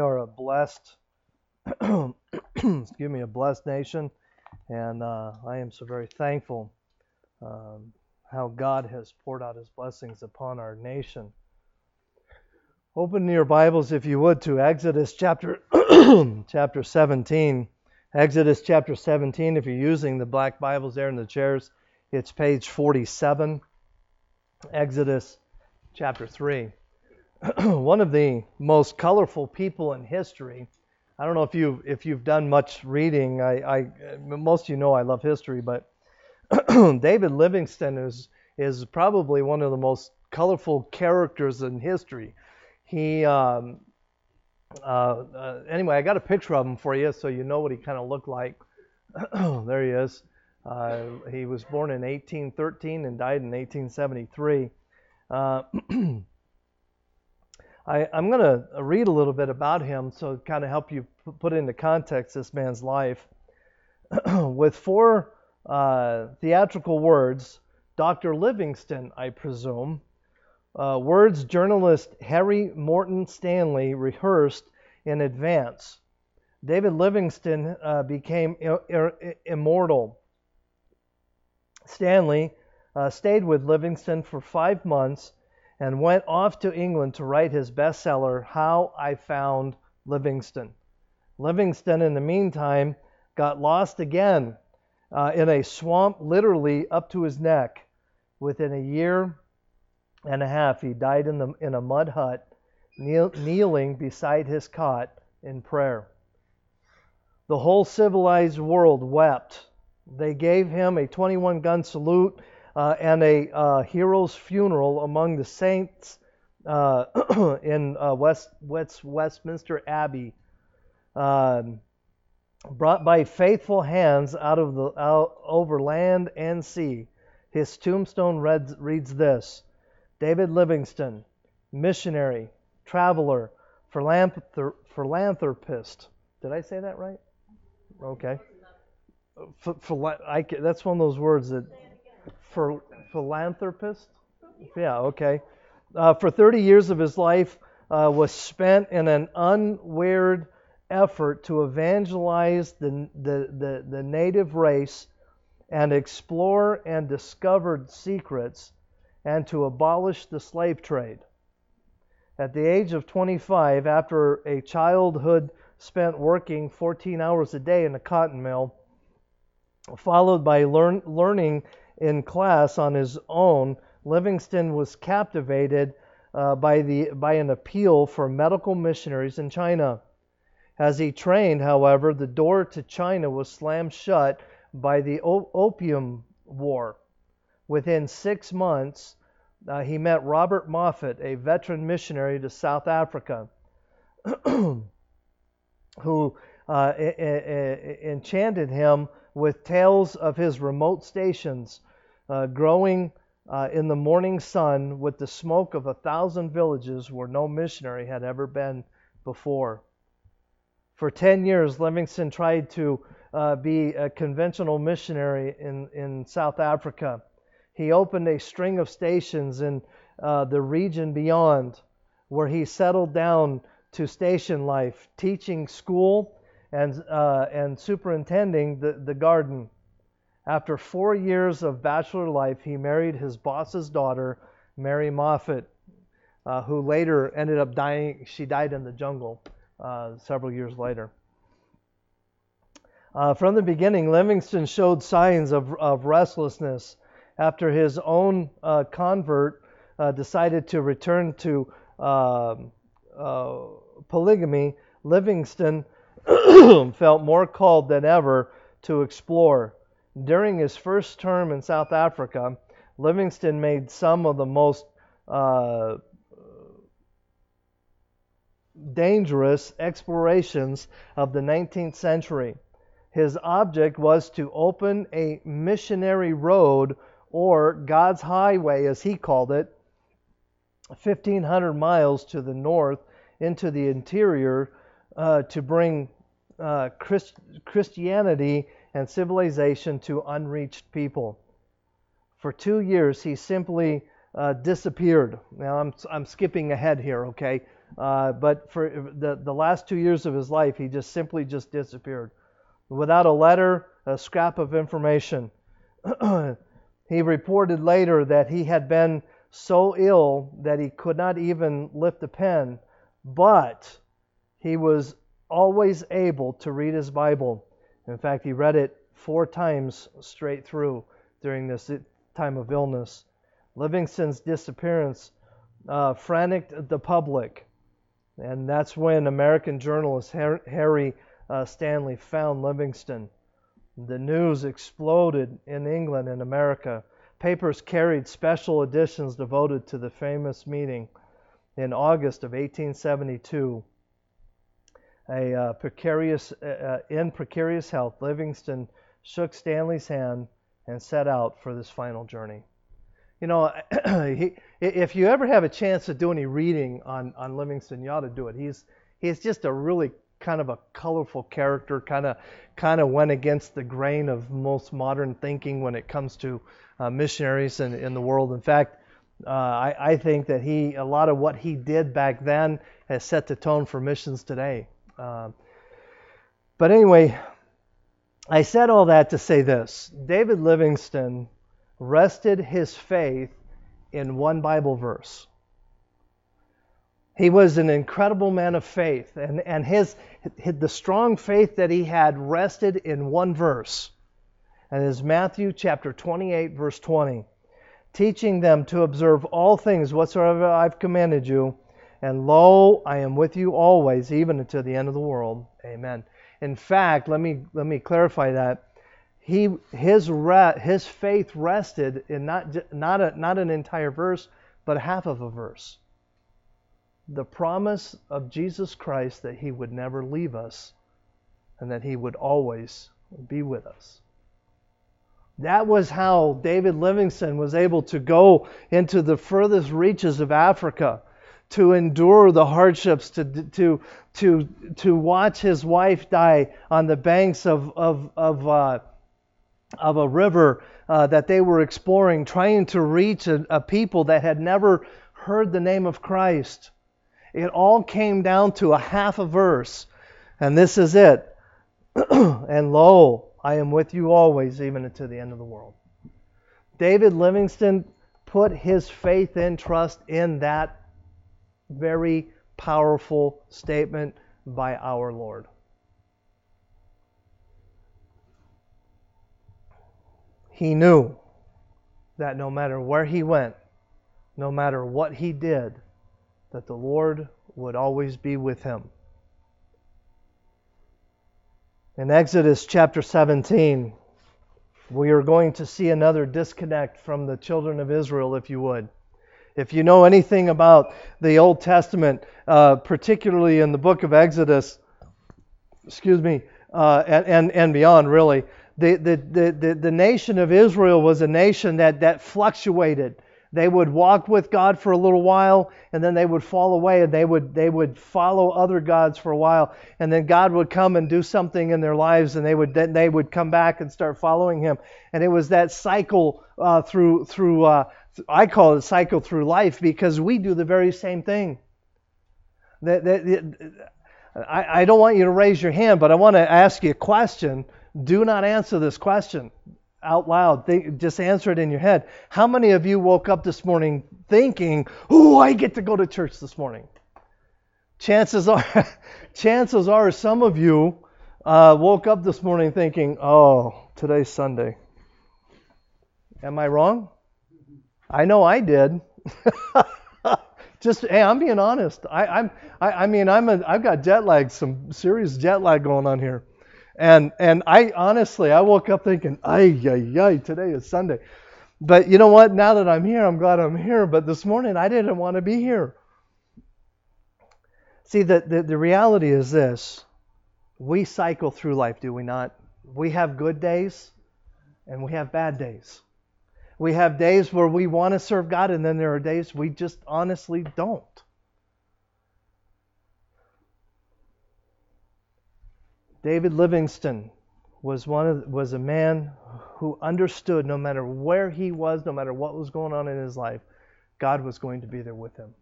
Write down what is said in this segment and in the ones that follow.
are a blessed, excuse me, a blessed nation, and uh, I am so very thankful um, how God has poured out His blessings upon our nation. Open your Bibles, if you would, to Exodus chapter chapter 17. Exodus chapter 17. If you're using the black Bibles there in the chairs, it's page 47. Exodus chapter 3. one of the most colorful people in history. I don't know if you if you've done much reading. I, I most of you know I love history, but David Livingstone is is probably one of the most colorful characters in history. He um, uh, uh, anyway, I got a picture of him for you so you know what he kind of looked like. there he is. Uh, he was born in 1813 and died in 1873. I, am going to read a little bit about him so kind of help you put into context this man's life. With four uh, theatrical words, Dr. Livingstone, I presume, uh, words journalist Harry Morton Stanley rehearsed in advance. David Livingstone uh, became immortal. Stanley uh, stayed with Livingstone for five months and went off to England to write his bestseller, How I Found Livingstone. Livingstone, in the meantime, got lost again uh, in a swamp, literally up to his neck. Within a year and a half, he died in, the, in a mud hut, kneel, kneeling beside his cot in prayer. The whole civilized world wept. They gave him a 21 gun salute uh, and a uh, hero's funeral among the saints uh, in uh, West, West, Westminster Abbey, um, brought by faithful hands out of the out over land and sea. His tombstone reads, reads this: David Livingstone, missionary, traveler, philanthropist. Did I say that right? Okay. For, I, that's one of those words that for philanthropist. Yeah, okay. Uh, for 30 years of his life uh, was spent in an unwearied effort to evangelize the, the, the, the native race and explore and discover secrets and to abolish the slave trade. At the age of 25, after a childhood spent working 14 hours a day in a cotton mill, followed by learn, learning in class on his own, Livingstone was captivated uh, by, the, by an appeal for medical missionaries in China. As he trained, however, the door to China was slammed shut by the Opium War. Within six months, uh, he met Robert Moffat, a veteran missionary to South Africa, who uh, enchanted him with tales of his remote stations uh, growing uh, in the morning sun with the smoke of a thousand villages where no missionary had ever been before. For 10 years, Livingstone tried to uh, be a conventional missionary in, in South Africa. He opened a string of stations in uh, the region beyond where he settled down to station life, teaching school and, uh, and superintending the, the garden. After four years of bachelor life, he married his boss's daughter, Mary Moffat, uh, who later ended up dying. She died in the jungle uh, several years later. Uh, from the beginning, Livingstone showed signs of, of restlessness after his own uh, convert uh, decided to return to um, uh, polygamy. Livingstone felt more called than ever to explore. During his first term in South Africa, Livingstone made some of the most uh, dangerous explorations of the 19th century. His object was to open a missionary road, or God's highway, as he called it, 1,500 miles to the north into the interior uh, to bring uh, Christ- Christianity and civilization to unreached people. For two years, he simply uh, disappeared. Now, I'm, I'm skipping ahead here, okay? Uh, but for the, the last two years of his life, he just simply just disappeared. Without a letter, a scrap of information. he reported later that he had been so ill that he could not even lift a pen, but he was always able to read his Bible. In fact, he read it four times straight through during this time of illness. Livingstone's disappearance uh, frantic the public, and that's when American journalist Harry uh, Stanley found Livingstone. The news exploded in England and America. Papers carried special editions devoted to the famous meeting in August of 1872. A uh, precarious, uh, uh, in precarious health, Livingstone shook Stanley's hand and set out for this final journey. You know, he, if you ever have a chance to do any reading on, on Livingstone, you ought to do it. He's he's just a really kind of a colorful character, kind of kind of went against the grain of most modern thinking when it comes to uh, missionaries in, in the world. In fact, uh, I, I think that he a lot of what he did back then has set the tone for missions today. Uh, but anyway, I said all that to say this: David Livingstone rested his faith in one Bible verse. He was an incredible man of faith, and, and his, his, the strong faith that he had rested in one verse. And is Matthew chapter 28, verse 20. Teaching them to observe all things whatsoever I've commanded you, and lo, I am with you always, even until the end of the world. Amen. In fact, let me let me clarify that he his re, his faith rested in not not a, not an entire verse, but half of a verse. The promise of Jesus Christ that he would never leave us and that he would always be with us. That was how David Livingstone was able to go into the furthest reaches of Africa, to endure the hardships, to, to, to, to watch his wife die on the banks of, of, of uh, of a river uh, that they were exploring, trying to reach a, a people that had never heard the name of Christ. It all came down to a half a verse, and this is it. and lo, I am with you always, even unto the end of the world. David Livingstone put his faith and trust in that very powerful statement by our Lord. He knew that no matter where he went, no matter what he did, that the Lord would always be with him. In Exodus chapter 17, we are going to see another disconnect from the children of Israel, if you would. If you know anything about the Old Testament, uh, particularly in the book of Exodus, excuse me, uh, and, and, and beyond, really, the, the, the, the, nation of Israel was a nation that, that fluctuated. They would walk with God for a little while, and then they would fall away, and they would, they would follow other gods for a while, and then God would come and do something in their lives, and they would then they would come back and start following Him. And it was that cycle uh, through through uh, I call it cycle through life because we do the very same thing. That, that, I, I don't want you to raise your hand, but I want to ask you a question do not answer this question out loud. Think, just answer it in your head. How many of you woke up this morning thinking, "Oh, I get to go to church this morning"? Chances are, chances are, some of you uh, woke up this morning thinking, "Oh, today's Sunday." Am I wrong? I know I did. just hey, I'm being honest. I, I'm I, I mean I'm a, I've got jet lag, some serious jet lag going on here. And and I honestly, I woke up thinking, ay, ay, ay, today is Sunday. But you know what? Now that I'm here, I'm glad I'm here. But this morning, I didn't want to be here. See, the, the, the reality is this we cycle through life, do we not? We have good days and we have bad days. We have days where we want to serve God, and then there are days we just honestly don't. David Livingstone was one of, was a man who understood no matter where he was, no matter what was going on in his life, God was going to be there with him.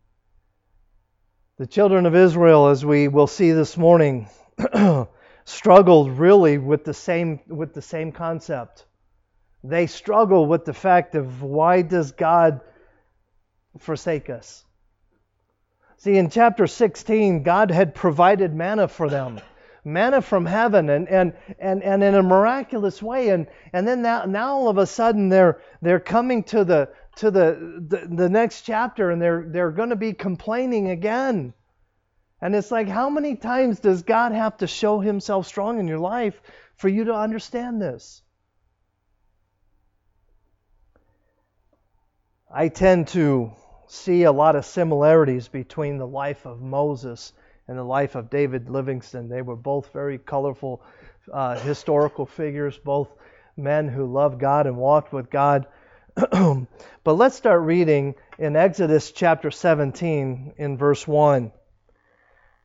The children of Israel, as we will see this morning, struggled really with the same with the same concept. They struggle with the fact of why does God forsake us? See, in chapter 16, God had provided manna for them manna from heaven and, and, and, and in a miraculous way. And, and then now, now all of a sudden they're, they're coming to, the, to the, the, the next chapter and they're, they're going to be complaining again. And it's like, how many times does God have to show himself strong in your life for you to understand this? I tend to see a lot of similarities between the life of Moses and the life of David Livingstone. They were both very colorful uh, historical figures, both men who loved God and walked with God. but let's start reading in Exodus chapter 17 in verse 1.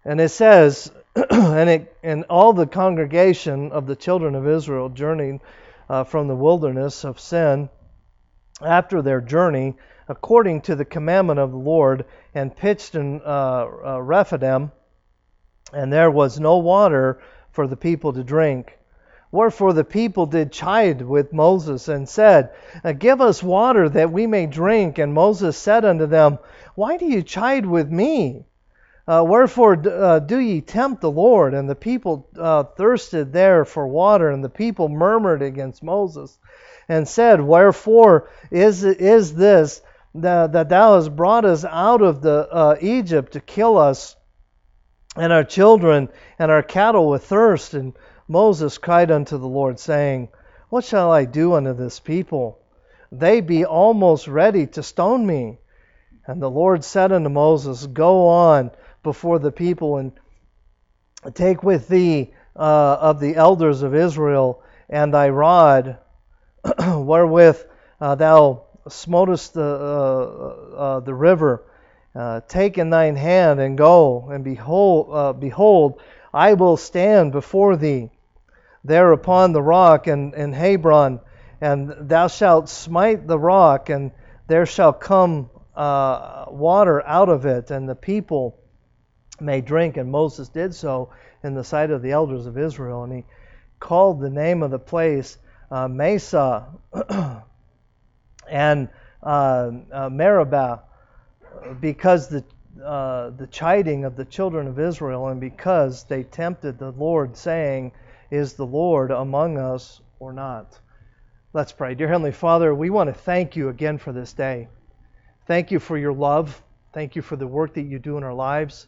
And it says, and, it, and all the congregation of the children of Israel journeyed uh, from the wilderness of sin after their journey according to the commandment of the Lord and pitched in uh, uh, Rephidim and there was no water for the people to drink. Wherefore the people did chide with Moses and said, Give us water that we may drink. And Moses said unto them, Why do you chide with me? Uh, wherefore uh, do ye tempt the Lord? And the people uh, thirsted there for water, and the people murmured against Moses and said, Wherefore is, is this that, that thou hast brought us out of the uh, Egypt to kill us? And our children and our cattle with thirst. And Moses cried unto the Lord, saying, What shall I do unto this people? They be almost ready to stone me. And the Lord said unto Moses, Go on before the people and take with thee uh, of the elders of Israel and thy rod, wherewith uh, thou smotest the, uh, uh the river uh, take in thine hand and go, and behold, uh, behold, I will stand before thee there upon the rock in, in Horeb, and thou shalt smite the rock, and there shall come uh, water out of it, and the people may drink. And Moses did so in the sight of the elders of Israel, and he called the name of the place uh, Massah and uh, uh, Meribah because the uh, the chiding of the children of Israel, and because they tempted the Lord, saying, Is the Lord among us or not? Let's pray. Dear Heavenly Father, we want to thank you again for this day. Thank you for your love. Thank you for the work that you do in our lives.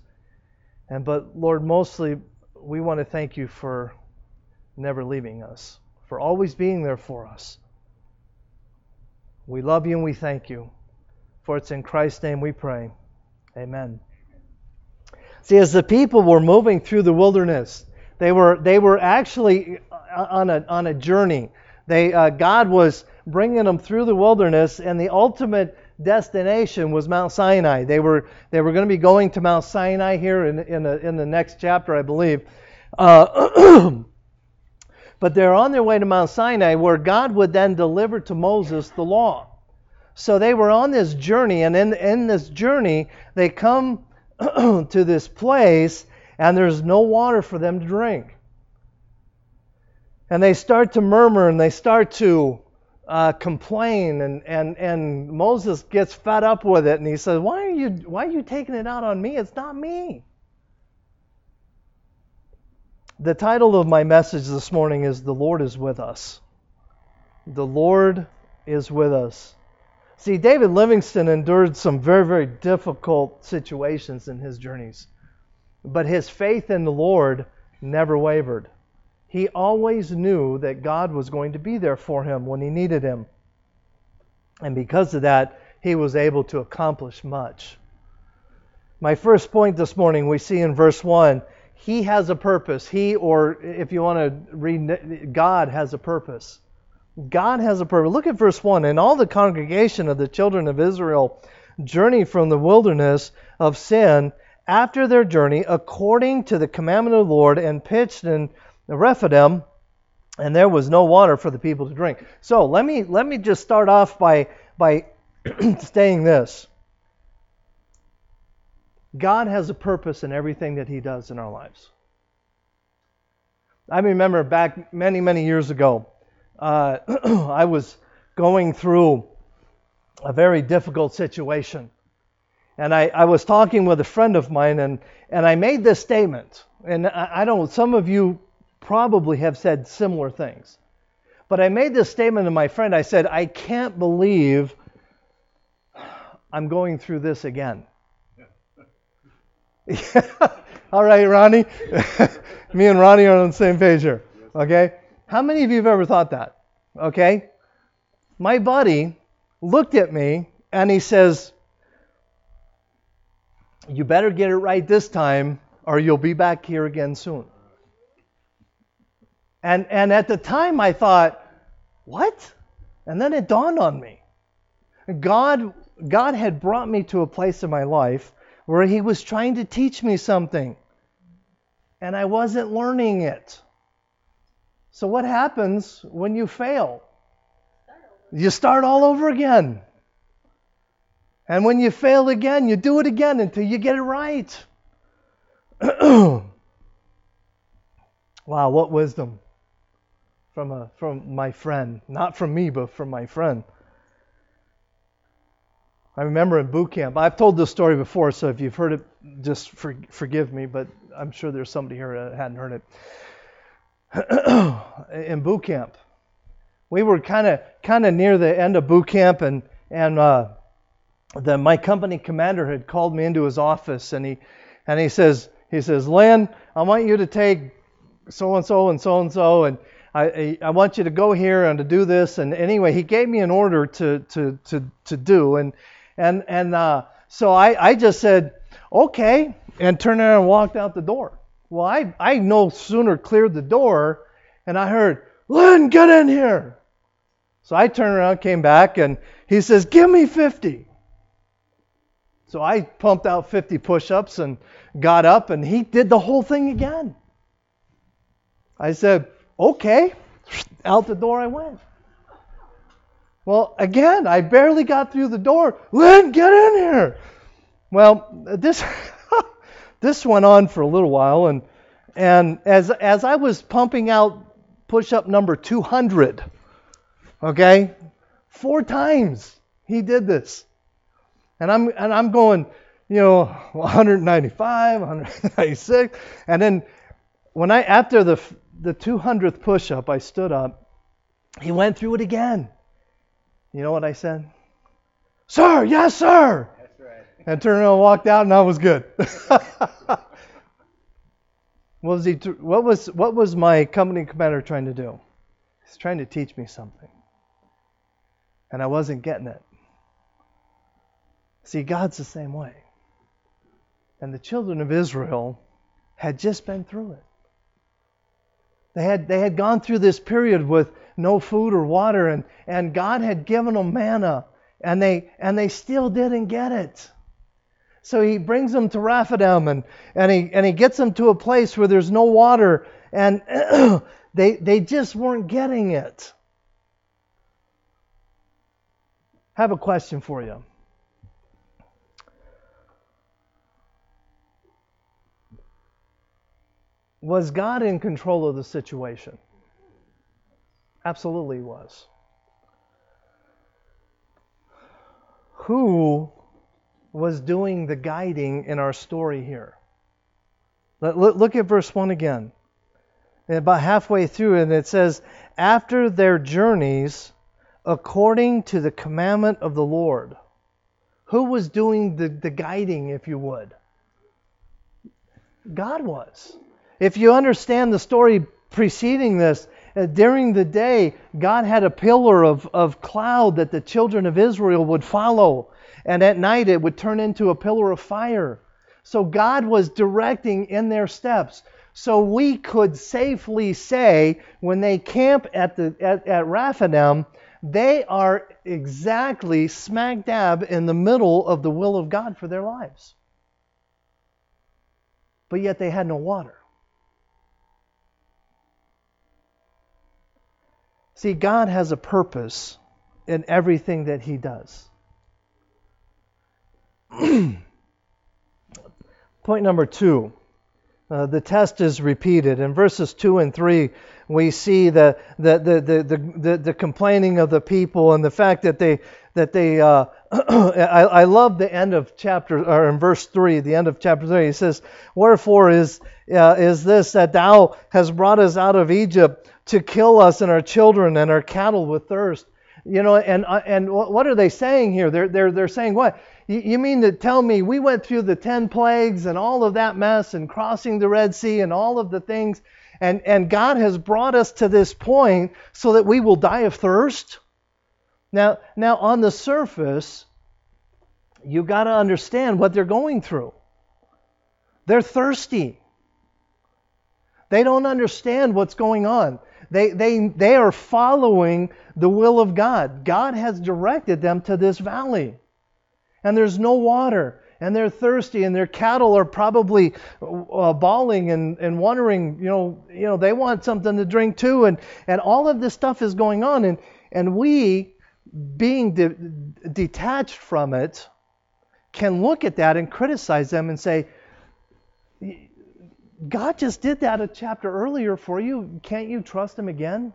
And but Lord, mostly we want to thank you for never leaving us, for always being there for us. We love you and we thank you. For it's in Christ's name we pray. Amen. See, as the people were moving through the wilderness, they were they were actually on a on a journey. They uh, God was bringing them through the wilderness, and the ultimate destination was Mount Sinai. They were they were going to be going to Mount Sinai here in in, a, in the next chapter, I believe. Uh, but they're on their way to Mount Sinai, where God would then deliver to Moses the law. So they were on this journey, and in, in this journey, they come to this place, and there's no water for them to drink. And they start to murmur and they start to uh, complain, and, and, and Moses gets fed up with it, and he says, why are, you, why are you taking it out on me? It's not me. The title of my message this morning is The Lord is with us. The Lord is with us. See, David Livingstone endured some very, very difficult situations in his journeys, but his faith in the Lord never wavered. He always knew that God was going to be there for him when he needed him. And because of that, he was able to accomplish much. My first point this morning we see in verse 1 he has a purpose. He, or if you want to read, God has a purpose. God has a purpose. Look at verse 1. And all the congregation of the children of Israel journeyed from the wilderness of sin after their journey according to the commandment of the Lord and pitched in Rephidim, and there was no water for the people to drink. So let me let me just start off by by saying this. God has a purpose in everything that He does in our lives. I remember back many, many years ago, uh, I was going through a very difficult situation. And I, I, was talking with a friend of mine, and, and I made this statement. And I, I don't, some of you probably have said similar things. But I made this statement to my friend. I said, I can't believe I'm going through this again. All right, Ronnie. Me and Ronnie are on the same page here. Okay? How many of you have ever thought that? Okay? My buddy looked at me and he says, You better get it right this time or you'll be back here again soon. And, and at the time I thought, What? And then it dawned on me. God, God had brought me to a place in my life where He was trying to teach me something. And I wasn't learning it. So, what happens when you fail? You start all over again. And when you fail again, you do it again until you get it right. wow, what wisdom from a from my friend, not from me, but from my friend. I remember in boot camp. I've told this story before, so if you've heard it, just for, forgive me. But I'm sure there's somebody here that hadn't heard it. in boot camp, we were kind of kind of near the end of boot camp, and and uh, the my company commander had called me into his office, and he and he says he says, Lynn, I want you to take so and so and so and so, and I, I want you to go here and to do this. And anyway, he gave me an order to to to to do, and and and uh, so I I just said okay, and turned around and walked out the door. Well, I I no sooner cleared the door, and I heard Lynn, get in here. So I turned around, came back, and he says, Give me 50. So I pumped out 50 push ups and got up, and he did the whole thing again. I said, Okay. Out the door I went. Well, again, I barely got through the door. Lynn, get in here. Well, this this went on for a little while, and and as as I was pumping out push up number 200. Okay? Four times he did this. And I'm and I'm going, you know, 195, 196, and then when I after the the 200th push up, I stood up. He went through it again. You know what I said? Sir, yes, sir. And turned around and walked out, and I was good. What was he? What was what was my company commander trying to do? He's trying to teach me something, and I wasn't getting it. See, God's the same way. And the children of Israel had just been through it. They had they had gone through this period with no food or water, and and God had given them manna, and they and they still didn't get it. So he brings them to Rephidim and, and, he, and he gets them to a place where there's no water and they, they just weren't getting it. I have a question for you. Was God in control of the situation? Absolutely was. Who was doing the guiding in our story here. Look at verse 1 again. About halfway through, and it says, After their journeys, according to the commandment of the Lord. Who was doing the, the guiding, if you would? God was. If you understand the story preceding this, uh, during the day, God had a pillar of, of cloud that the children of Israel would follow and at night it would turn into a pillar of fire. So God was directing in their steps. So we could safely say when they camp at the at, at Rephidim, they are exactly smack dab in the middle of the will of God for their lives. But yet they had no water. See, God has a purpose in everything that He does. Point number two. Uh, the test is repeated. In verses 2 and 3, we see the, the, the, the, the, the complaining of the people and the fact that they, that they uh, I, I love the end of chapter, or in verse 3, the end of chapter 3, he says, Wherefore is, uh, is this that thou hast brought us out of Egypt to kill us and our children and our cattle with thirst? You know, and, uh, and what are they saying here? They're, they're, they're saying what? You mean to tell me we went through the 10 plagues and all of that mess and crossing the Red Sea and all of the things, and, and God has brought us to this point so that we will die of thirst? Now, now on the surface, you've got to understand what they're going through. They're thirsty. They don't understand what's going on. They, they, they are following the will of God. God has directed them to this valley and there's no water. And they're thirsty. And their cattle are probably uh, bawling and, and wondering you know you know they want something to drink too. And and all of this stuff is going on. And and we being de- detached from it can look at that and criticize them and say God just did that a chapter earlier for you. Can't you trust him again?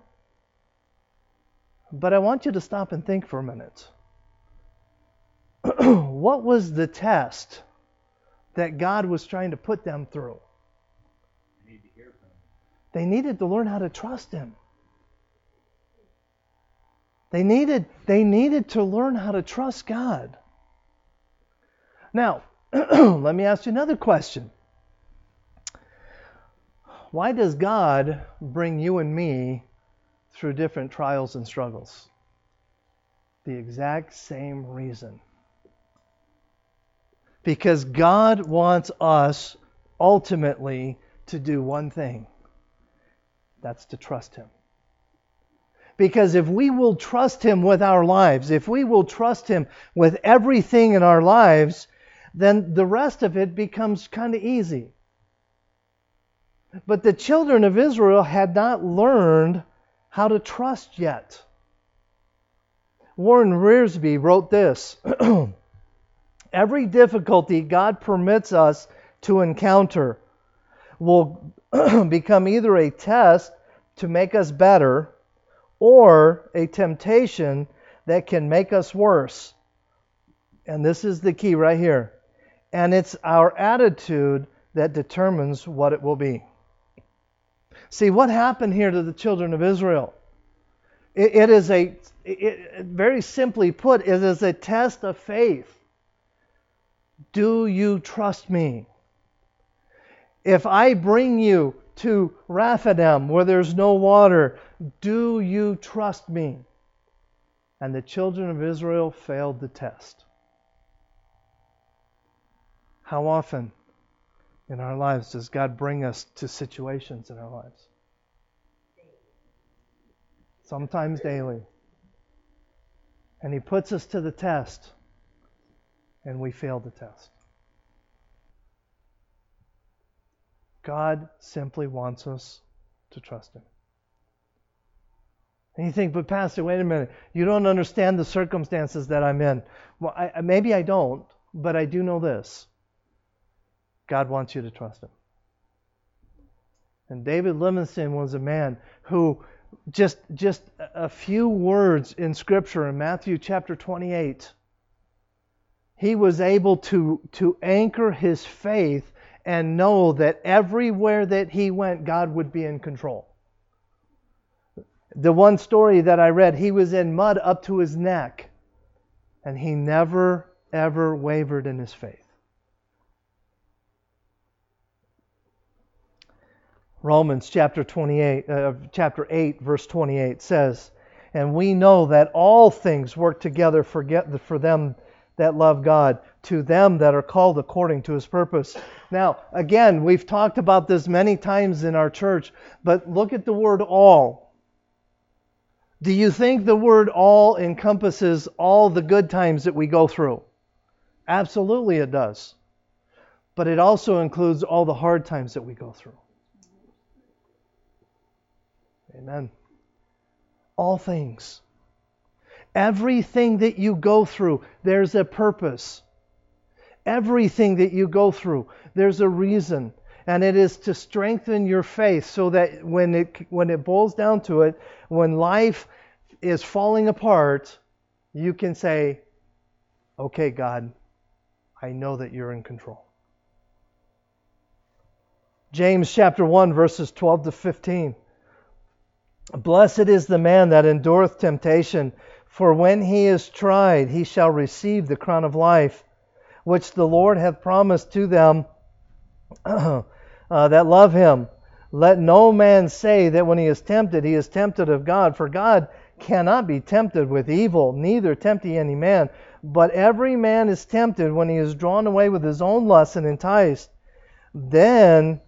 But I want you to stop and think for a minute what was the test that God was trying to put them through? They needed to learn how to trust Him. They needed, they needed to learn how to trust God. Now, let me ask you another question. Why does God bring you and me through different trials and struggles? The exact same reason. Because God wants us ultimately to do one thing that's to trust Him. Because if we will trust Him with our lives, if we will trust Him with everything in our lives, then the rest of it becomes kind of easy. But the children of Israel had not learned how to trust yet. Warren Wiersbe wrote this Every difficulty God permits us to encounter will become either a test to make us better or a temptation that can make us worse. And this is the key right here. And it's our attitude that determines what it will be. See, what happened here to the children of Israel? it, it is a, it, very simply put, it is a test of faith. Do you trust me? If I bring you to Rephidim where there's no water, do you trust me? And the children of Israel failed the test. How often in our lives does God bring us to situations in our lives? Sometimes daily. And He puts us to the test and we fail the test. God simply wants us to trust Him. And you think, but Pastor, wait a minute. You don't understand the circumstances that I'm in. Well, I, maybe I don't, but I do know this God wants you to trust Him. And David Livingstone was a man who just just a few words in Scripture in Matthew chapter 28 he was able to, to anchor his faith and know that everywhere that he went, God would be in control. The one story that I read, he was in mud up to his neck, and he never, ever wavered in his faith. Romans chapter 28, uh, chapter 8, verse 28 says, And we know that all things work together for, get, for them that love God, to them that are called according to his purpose. Now, again, we've talked about this many times in our church, but look at the word all. Do you think the word all encompasses all the good times that we go through? Absolutely, it does. But it also includes all the hard times that we go through. Amen. All things. Everything that you go through, there's a purpose. Everything that you go through, there's a reason. And it is to strengthen your faith so that when it, when it boils down to it, when life is falling apart, you can say, Okay, God, I know that you're in control. James chapter 1, verses 12 to 15. Blessed is the man that endureth temptation, for when he is tried, he shall receive the crown of life, which the Lord hath promised to them uh, that love him. Let no man say that when he is tempted, he is tempted of God, for God cannot be tempted with evil, neither tempt any man. But every man is tempted when he is drawn away with his own lust and enticed. Then,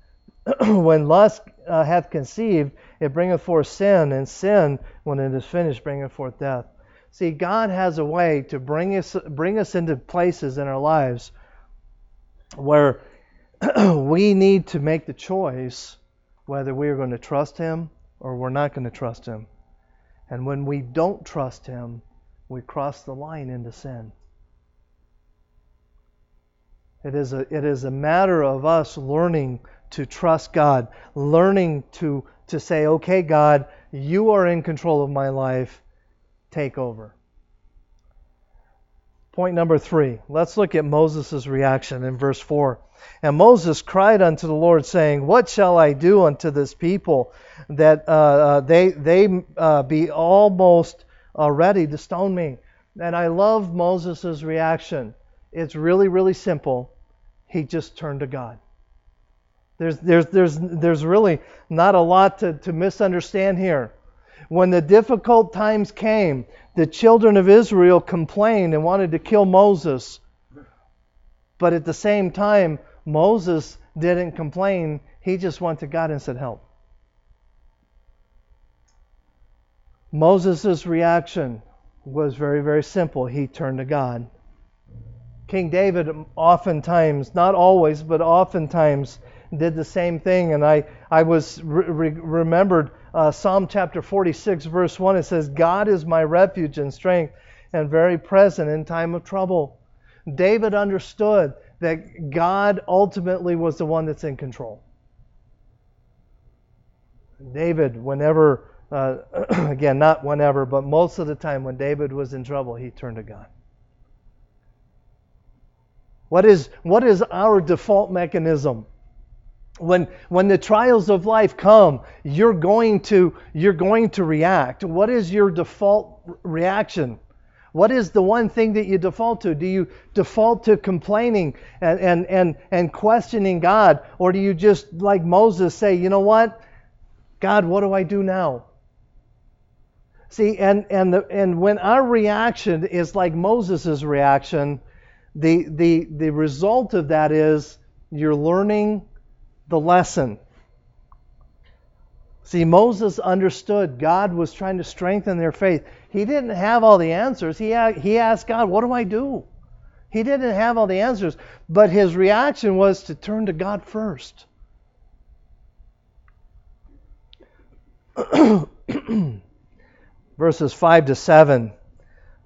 when lust uh, hath conceived, it bringeth forth sin, and sin, when it is finished, bringeth forth death. See, God has a way to bring us bring us into places in our lives where we need to make the choice whether we are going to trust Him or we're not going to trust Him. And when we don't trust Him, we cross the line into sin. It is a, it is a matter of us learning to trust God, learning to, to say, okay, God, you are in control of my life, take over. Point number three. Let's look at Moses' reaction in verse 4. And Moses cried unto the Lord, saying, What shall I do unto this people that uh, uh, they, they uh, be almost uh, ready to stone me? And I love Moses' reaction. It's really, really simple. He just turned to God. There's, there's, there's, there's really not a lot to, to misunderstand here. When the difficult times came, the children of Israel complained and wanted to kill Moses. But at the same time, Moses didn't complain. He just went to God and said, Help. Moses' reaction was very, very simple. He turned to God. King David oftentimes, not always, but oftentimes, did the same thing. And I, I was re- remembered uh, Psalm chapter 46, verse 1. It says, God is my refuge and strength and very present in time of trouble. David understood that God ultimately was the one that's in control. David, whenever, uh, again, not whenever, but most of the time when David was in trouble, he turned to God. What is, what is our default mechanism? When, when the trials of life come, you're going, to, you're going to react. What is your default reaction? What is the one thing that you default to? Do you default to complaining and, and, and, and questioning God? Or do you just, like Moses, say, you know what? God, what do I do now? See, and, and, the, and when our reaction is like Moses' reaction, the, the, the result of that is you're learning the lesson. See, Moses understood God was trying to strengthen their faith. He didn't have all the answers. He, he asked God, What do I do? He didn't have all the answers, but his reaction was to turn to God first. Verses 5 to 7,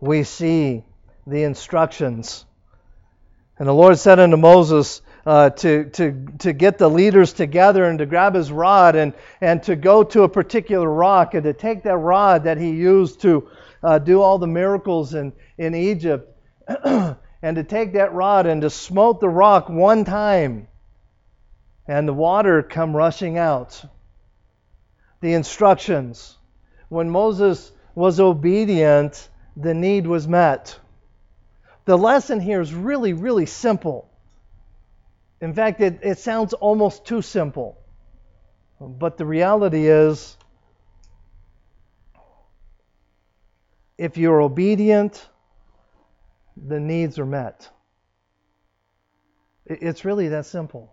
we see the instructions. And the Lord said unto Moses, uh, to, to, to get the leaders together and to grab his rod and, and to go to a particular rock and to take that rod that he used to uh, do all the miracles in, in Egypt and to take that rod and to smote the rock one time and the water come rushing out. The instructions. When Moses was obedient, the need was met. The lesson here is really, really simple. In fact, it, it sounds almost too simple. But the reality is, if you're obedient, the needs are met. It's really that simple.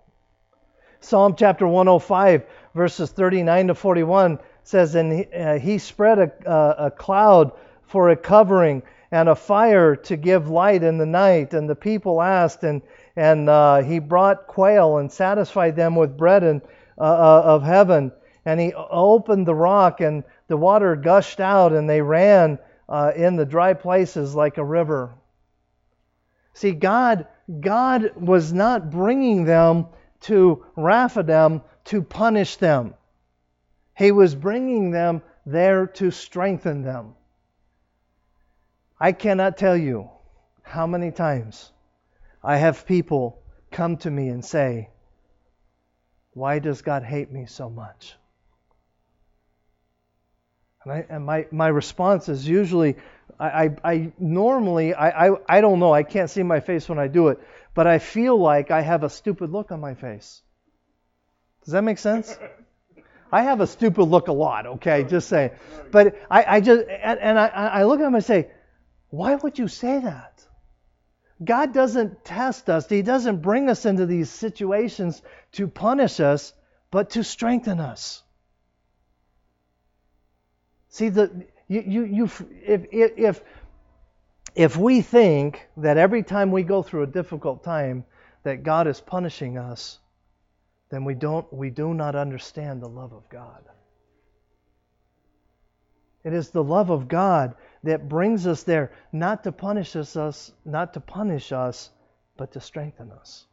Psalm chapter 105, verses 39 to 41 says, And he, uh, he spread a, uh, a cloud for a covering and a fire to give light in the night. And the people asked, and and uh, he brought quail and satisfied them with bread and, uh, uh, of heaven. And he opened the rock, and the water gushed out, and they ran uh, in the dry places like a river. See, God, God was not bringing them to Rephidim to punish them. He was bringing them there to strengthen them. I cannot tell you how many times I have people come to me and say, Why does God hate me so much? And, I, and my, my response is usually, I, I, I normally, I, I, I don't know, I can't see my face when I do it, but I feel like I have a stupid look on my face. Does that make sense? I have a stupid look a lot, okay, just saying. But I, I just, and, and I, I look at him and say, why would you say that? God doesn't test us, He doesn't bring us into these situations to punish us, but to strengthen us. See, the, you, you, you, if, if, if we think that every time we go through a difficult time that God is punishing us, then we don't we do not understand the love of God. It is the love of God that brings us there, not to punish us, not to punish us, but to strengthen us.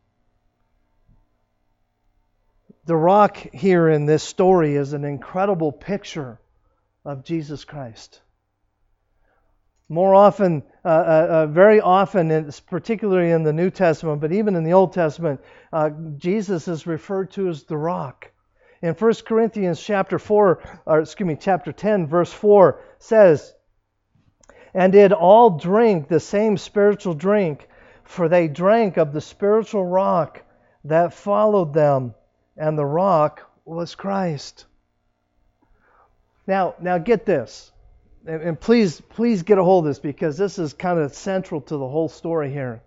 The rock here in this story is an incredible picture of Jesus Christ more often, uh, uh, uh, very often, particularly in the New Testament, but even in the Old Testament, uh, Jesus is referred to as the rock. In 1 Corinthians chapter 4, or excuse me, chapter 10, verse 4 says, And did all drink the same spiritual drink, for they drank of the spiritual rock that followed them, and the rock was Christ. Now, now get this and please, please get a hold of this because this is kind of central to the whole story here.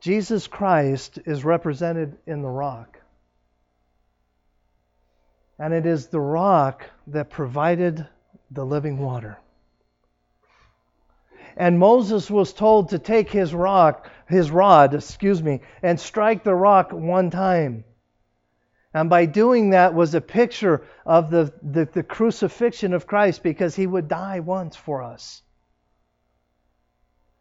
Jesus Christ is represented in the rock. And it is the rock that provided the living water. And Moses was told to take his rock, his rod, excuse me, and strike the rock one time. And by doing that was a picture of the, the, the, crucifixion of Christ because he would die once for us.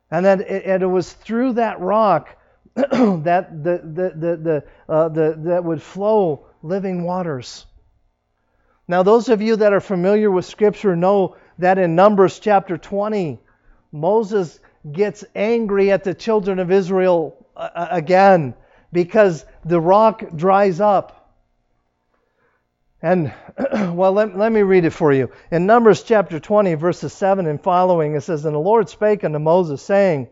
And that it, and it was through that rock that the, the, the, the, uh, the, that would flow living waters. Now, those of you that are familiar with Scripture know that in Numbers chapter 20, Moses gets angry at the children of Israel uh, uh again because the rock dries up. And, well, let, let me read it for you. In Numbers chapter 20, verses 7 and following, it says, And the Lord spake unto Moses, saying,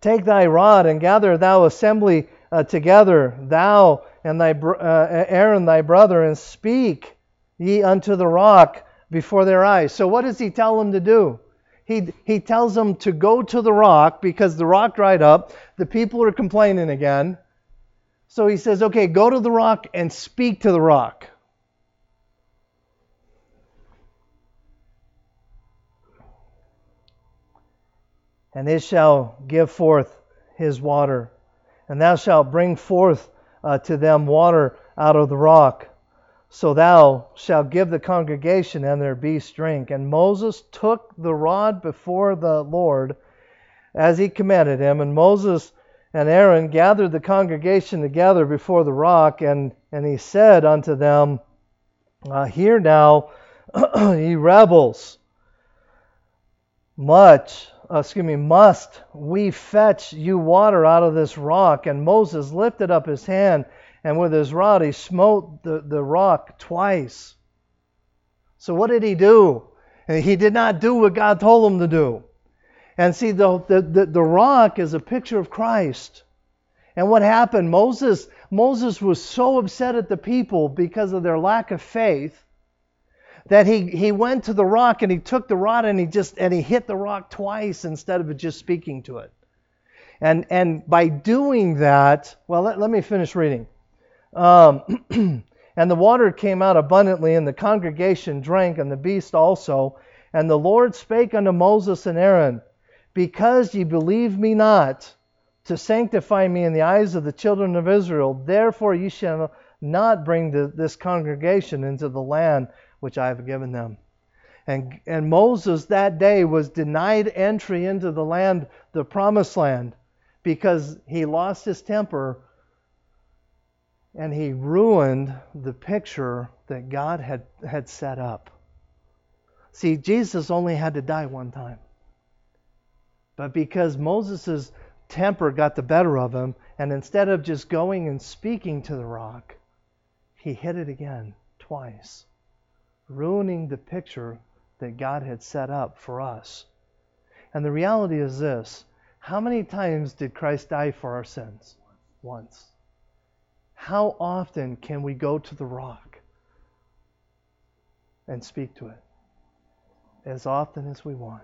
Take thy rod and gather thou assembly uh, together, thou and thy uh, Aaron thy brother, and speak ye unto the rock before their eyes. So what does he tell them to do? He, he tells them to go to the rock because the rock dried up. The people are complaining again. So he says, okay, go to the rock and speak to the rock. And it shall give forth his water, and thou shalt bring forth uh, to them water out of the rock. So thou shalt give the congregation and their beasts drink. And Moses took the rod before the Lord as he commanded him, and Moses and Aaron gathered the congregation together before the rock, and, and he said unto them, uh, Hear now, ye rebels, much, uh, excuse me, must we fetch you water out of this rock? And Moses lifted up his hand, and with his rod he smote the, the rock twice. So what did he do? He did not do what God told him to do. And see, the, the, the, rock is a picture of Christ. And what happened? Moses, Moses was so upset at the people because of their lack of faith that he, he went to the rock and he took the rod and he just and he hit the rock twice instead of just speaking to it. And and by doing that, well, let, let me finish reading. Um, and the water came out abundantly, and the congregation drank, and the beast also. And the Lord spake unto Moses and Aaron, because ye believe me not, to sanctify me in the eyes of the children of Israel, therefore ye shall not bring the, this congregation into the land which I have given them. And, and Moses that day was denied entry into the land, the promised land, because he lost his temper and he ruined the picture that God had, had set up. See, Jesus only had to die one time. But because Moses' temper got the better of him, and instead of just going and speaking to the rock, he hit it again twice, ruining the picture that God had set up for us. And the reality is this how many times did Christ die for our sins? Once. How often can we go to the rock and speak to it? As often as we want.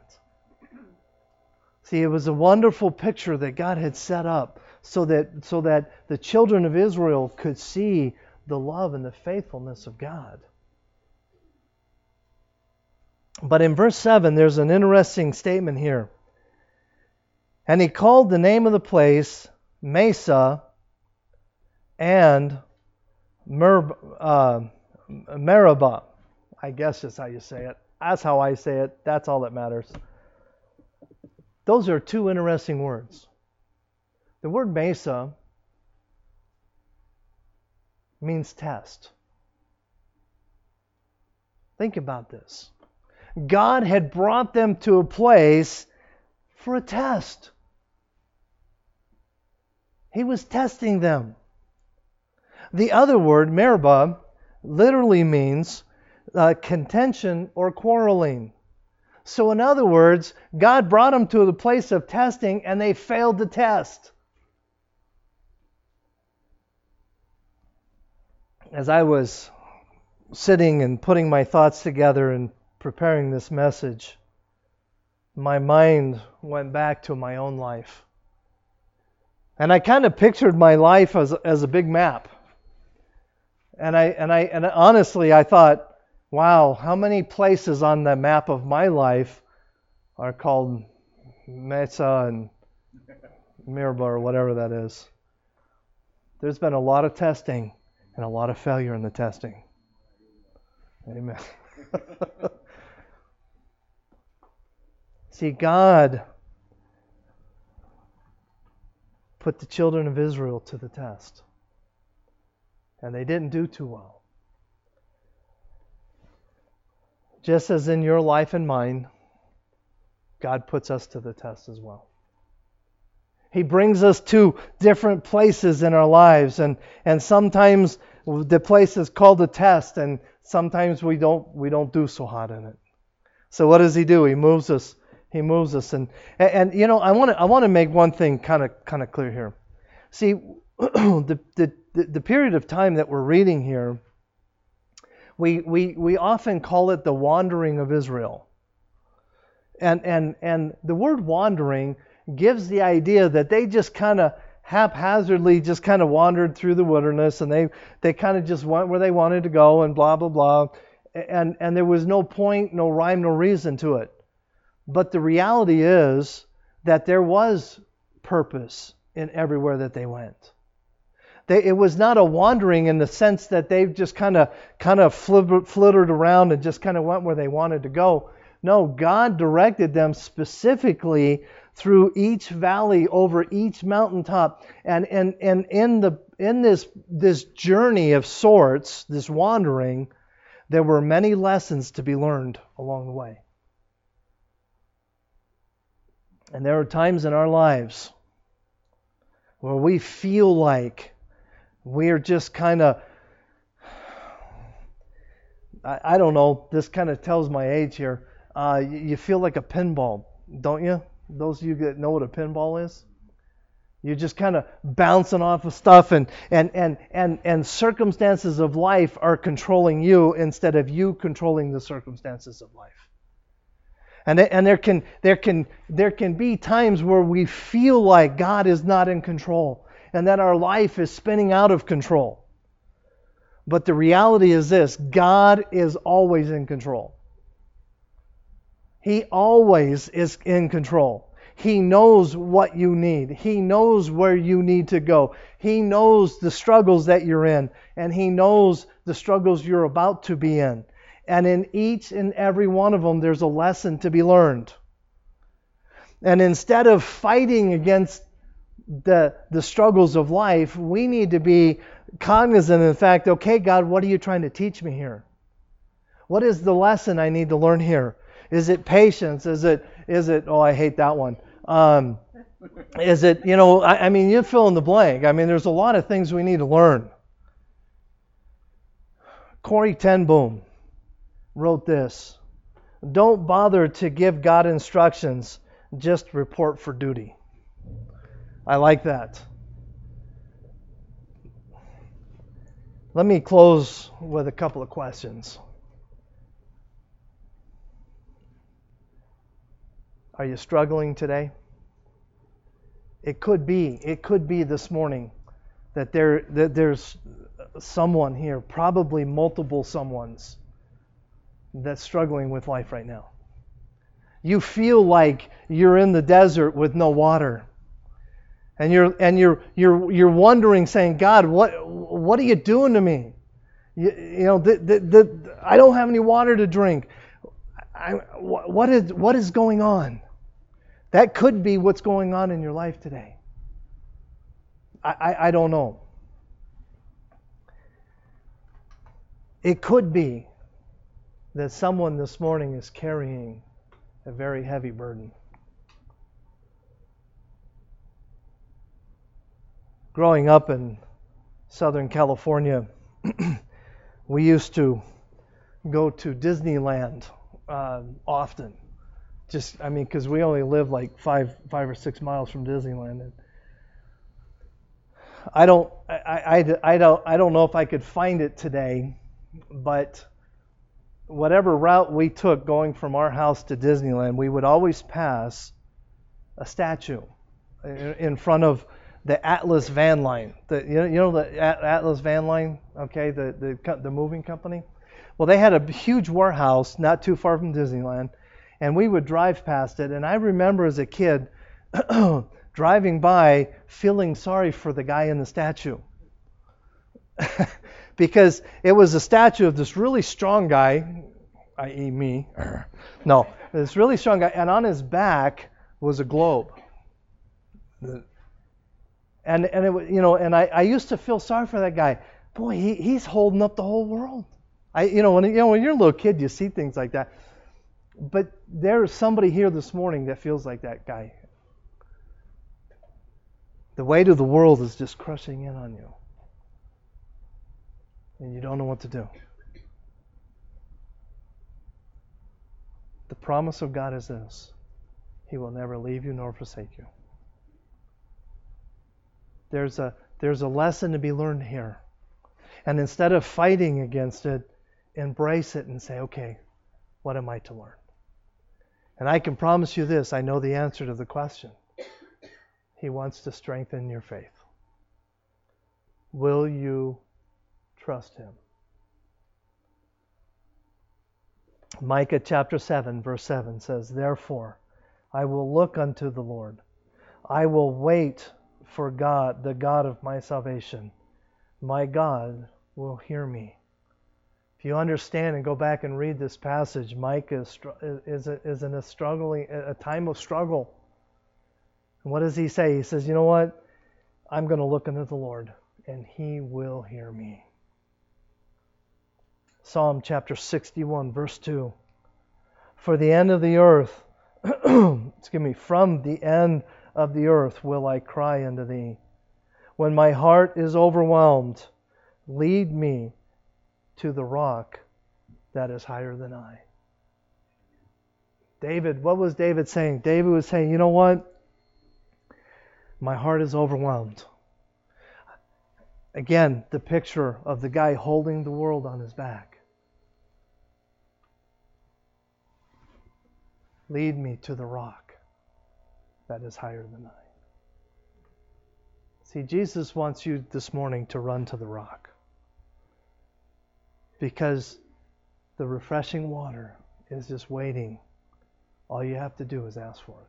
See, it was a wonderful picture that God had set up so that, so that the children of Israel could see the love and the faithfulness of God. But in verse 7, there's an interesting statement here. And he called the name of the place Massah and Mer, uh, Meribah. I guess that's how you say it. That's how I say it. That's all that matters. Those are two interesting words. The word Mesa means test. Think about this. God had brought them to a place for a test. He was testing them. The other word, Meribah, literally means uh, contention or quarreling. So, in other words, God brought them to the place of testing and they failed the test. As I was sitting and putting my thoughts together and preparing this message, my mind went back to my own life. And I kind of pictured my life as, as a big map. And I and I and honestly I thought, wow, how many places on the map of my life are called Mesa and Meribah or whatever that is. There's been a lot of testing and a lot of failure in the testing. Amen. See, God put the children of Israel to the test, and they didn't do too well. Just as in your life and mine, God puts us to the test as well. He brings us to different places in our lives, and, and sometimes the place is called a test, and sometimes we don't we don't do so hot in it. So what does he do? He moves us he moves us, and and, and you know, I want to I want to make one thing kind of kind of clear here. See, the, the the period of time that we're reading here, we we we often call it the wandering of Israel. And and and the word wandering gives the idea that they just kind of haphazardly just kind of wandered through the wilderness and they they kind of just went where they wanted to go and blah blah blah and and there was no point no rhyme no reason to it but the reality is that there was purpose in everywhere that they went. They, it was not a wandering in the sense that they've just kind of kind of flittered around and just kind of went where they wanted to go. No, God directed them specifically through each valley, over each mountaintop, and and and in the in this this journey of sorts, this wandering, there were many lessons to be learned along the way. And there are times in our lives where we feel like we're just kind of, I, I, don't know, this kind of tells my age here. Uh, you, you feel like a pinball, don't you? Those of you that know what a pinball is? You're just kind of bouncing off of stuff, and, and, and, and, and circumstances of life are controlling you instead of you controlling the circumstances of life. And, and there, can, there, can, there can be times where we feel like God is not in control and that our life is spinning out of control. But the reality is this God is always in control. He always is in control. He knows what you need. He knows where you need to go. He knows the struggles that you're in, and He knows the struggles you're about to be in. And in each and every one of them, there's a lesson to be learned. And instead of fighting against the the struggles of life, we need to be cognizant of the fact, okay, God, what are you trying to teach me here? What is the lesson I need to learn here? Is it patience? Is it is it oh I hate that one. Um, is it you know I, I mean you fill in the blank. I mean there's a lot of things we need to learn. Corrie ten Boom wrote this. Don't bother to give God instructions, just report for duty. I like that. Let me close with a couple of questions. Are you struggling today? It could be, it could be this morning that there that there's someone here, probably multiple someones that's struggling with life right now. You feel like you're in the desert with no water. And you're and you're you're you're wondering saying, "God, what what are you doing to me?" You, you know, the, the, the, I don't have any water to drink. I, what is what is going on? That could be what's going on in your life today. I, I, I don't know. It could be that someone this morning is carrying a very heavy burden. Growing up in Southern California, we used to go to Disneyland uh, often. Just, I mean, because we only live like five, five or six miles from Disneyland. And I don't, I, I, I don't, I don't know if I could find it today, but whatever route we took going from our house to Disneyland, we would always pass a statue in front of the Atlas van line. The, you, know, you know the Atlas van line, okay, the, the, the moving company? Well, they had a huge warehouse not too far from Disneyland, and we would drive past it. And I remember as a kid driving by feeling sorry for the guy in the statue. because it was a statue of this really strong guy, i.e., me. No, this really strong guy, and on his back was a globe. And and it you know, and I, I used to feel sorry for that guy. Boy, he, he's holding up the whole world. I you know when you know when you're a little kid, you see things like that. But there's somebody here this morning that feels like that guy. The weight of the world is just crushing in on you and you don't know what to do. The promise of God is this He will never leave you nor forsake you. There's a, there's a lesson to be learned here. And instead of fighting against it, embrace it and say, okay, what am I to learn? And I can promise you this I know the answer to the question. He wants to strengthen your faith. Will you Trust him. Micah chapter 7, verse 7 says, Therefore, I will look unto the Lord. I will wait for God, the God of my salvation. My God will hear me. If you understand and go back and read this passage, Micah is, is, is in a struggling, a time of struggle. And what does he say? He says, You know what? I'm going to look unto the Lord, and he will hear me. Psalm chapter 61, verse 2. For the end of the earth, excuse me, from the end of the earth will I cry unto thee. When my heart is overwhelmed, lead me to the rock that is higher than I. David, what was David saying? David was saying, you know what? My heart is overwhelmed. Again, the picture of the guy holding the world on his back. Lead me to the rock that is higher than I. See, Jesus wants you this morning to run to the rock because the refreshing water is just waiting. All you have to do is ask for it.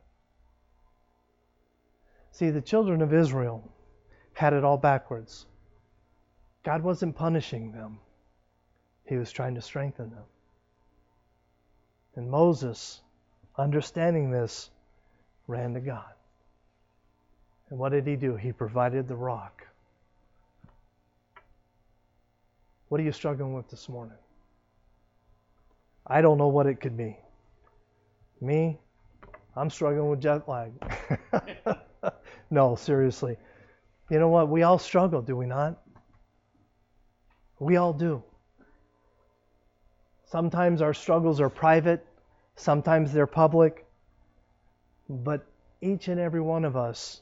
See, the children of Israel had it all backwards. God wasn't punishing them, He was trying to strengthen them. And Moses understanding this, ran to God. And what did he do? He provided the rock. What are you struggling with this morning? I don't know what it could be. Me, I'm struggling with jet lag. no, seriously. You know what? We all struggle, do we not? We all do. Sometimes our struggles are private, sometimes they're public, but each and every one of us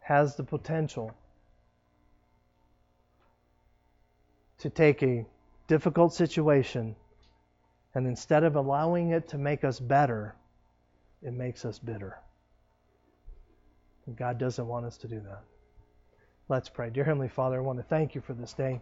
has the potential to take a difficult situation and instead of allowing it to make us better, it makes us bitter. And God doesn't want us to do that. Let's pray. Dear Heavenly Father, I want to thank you for this day.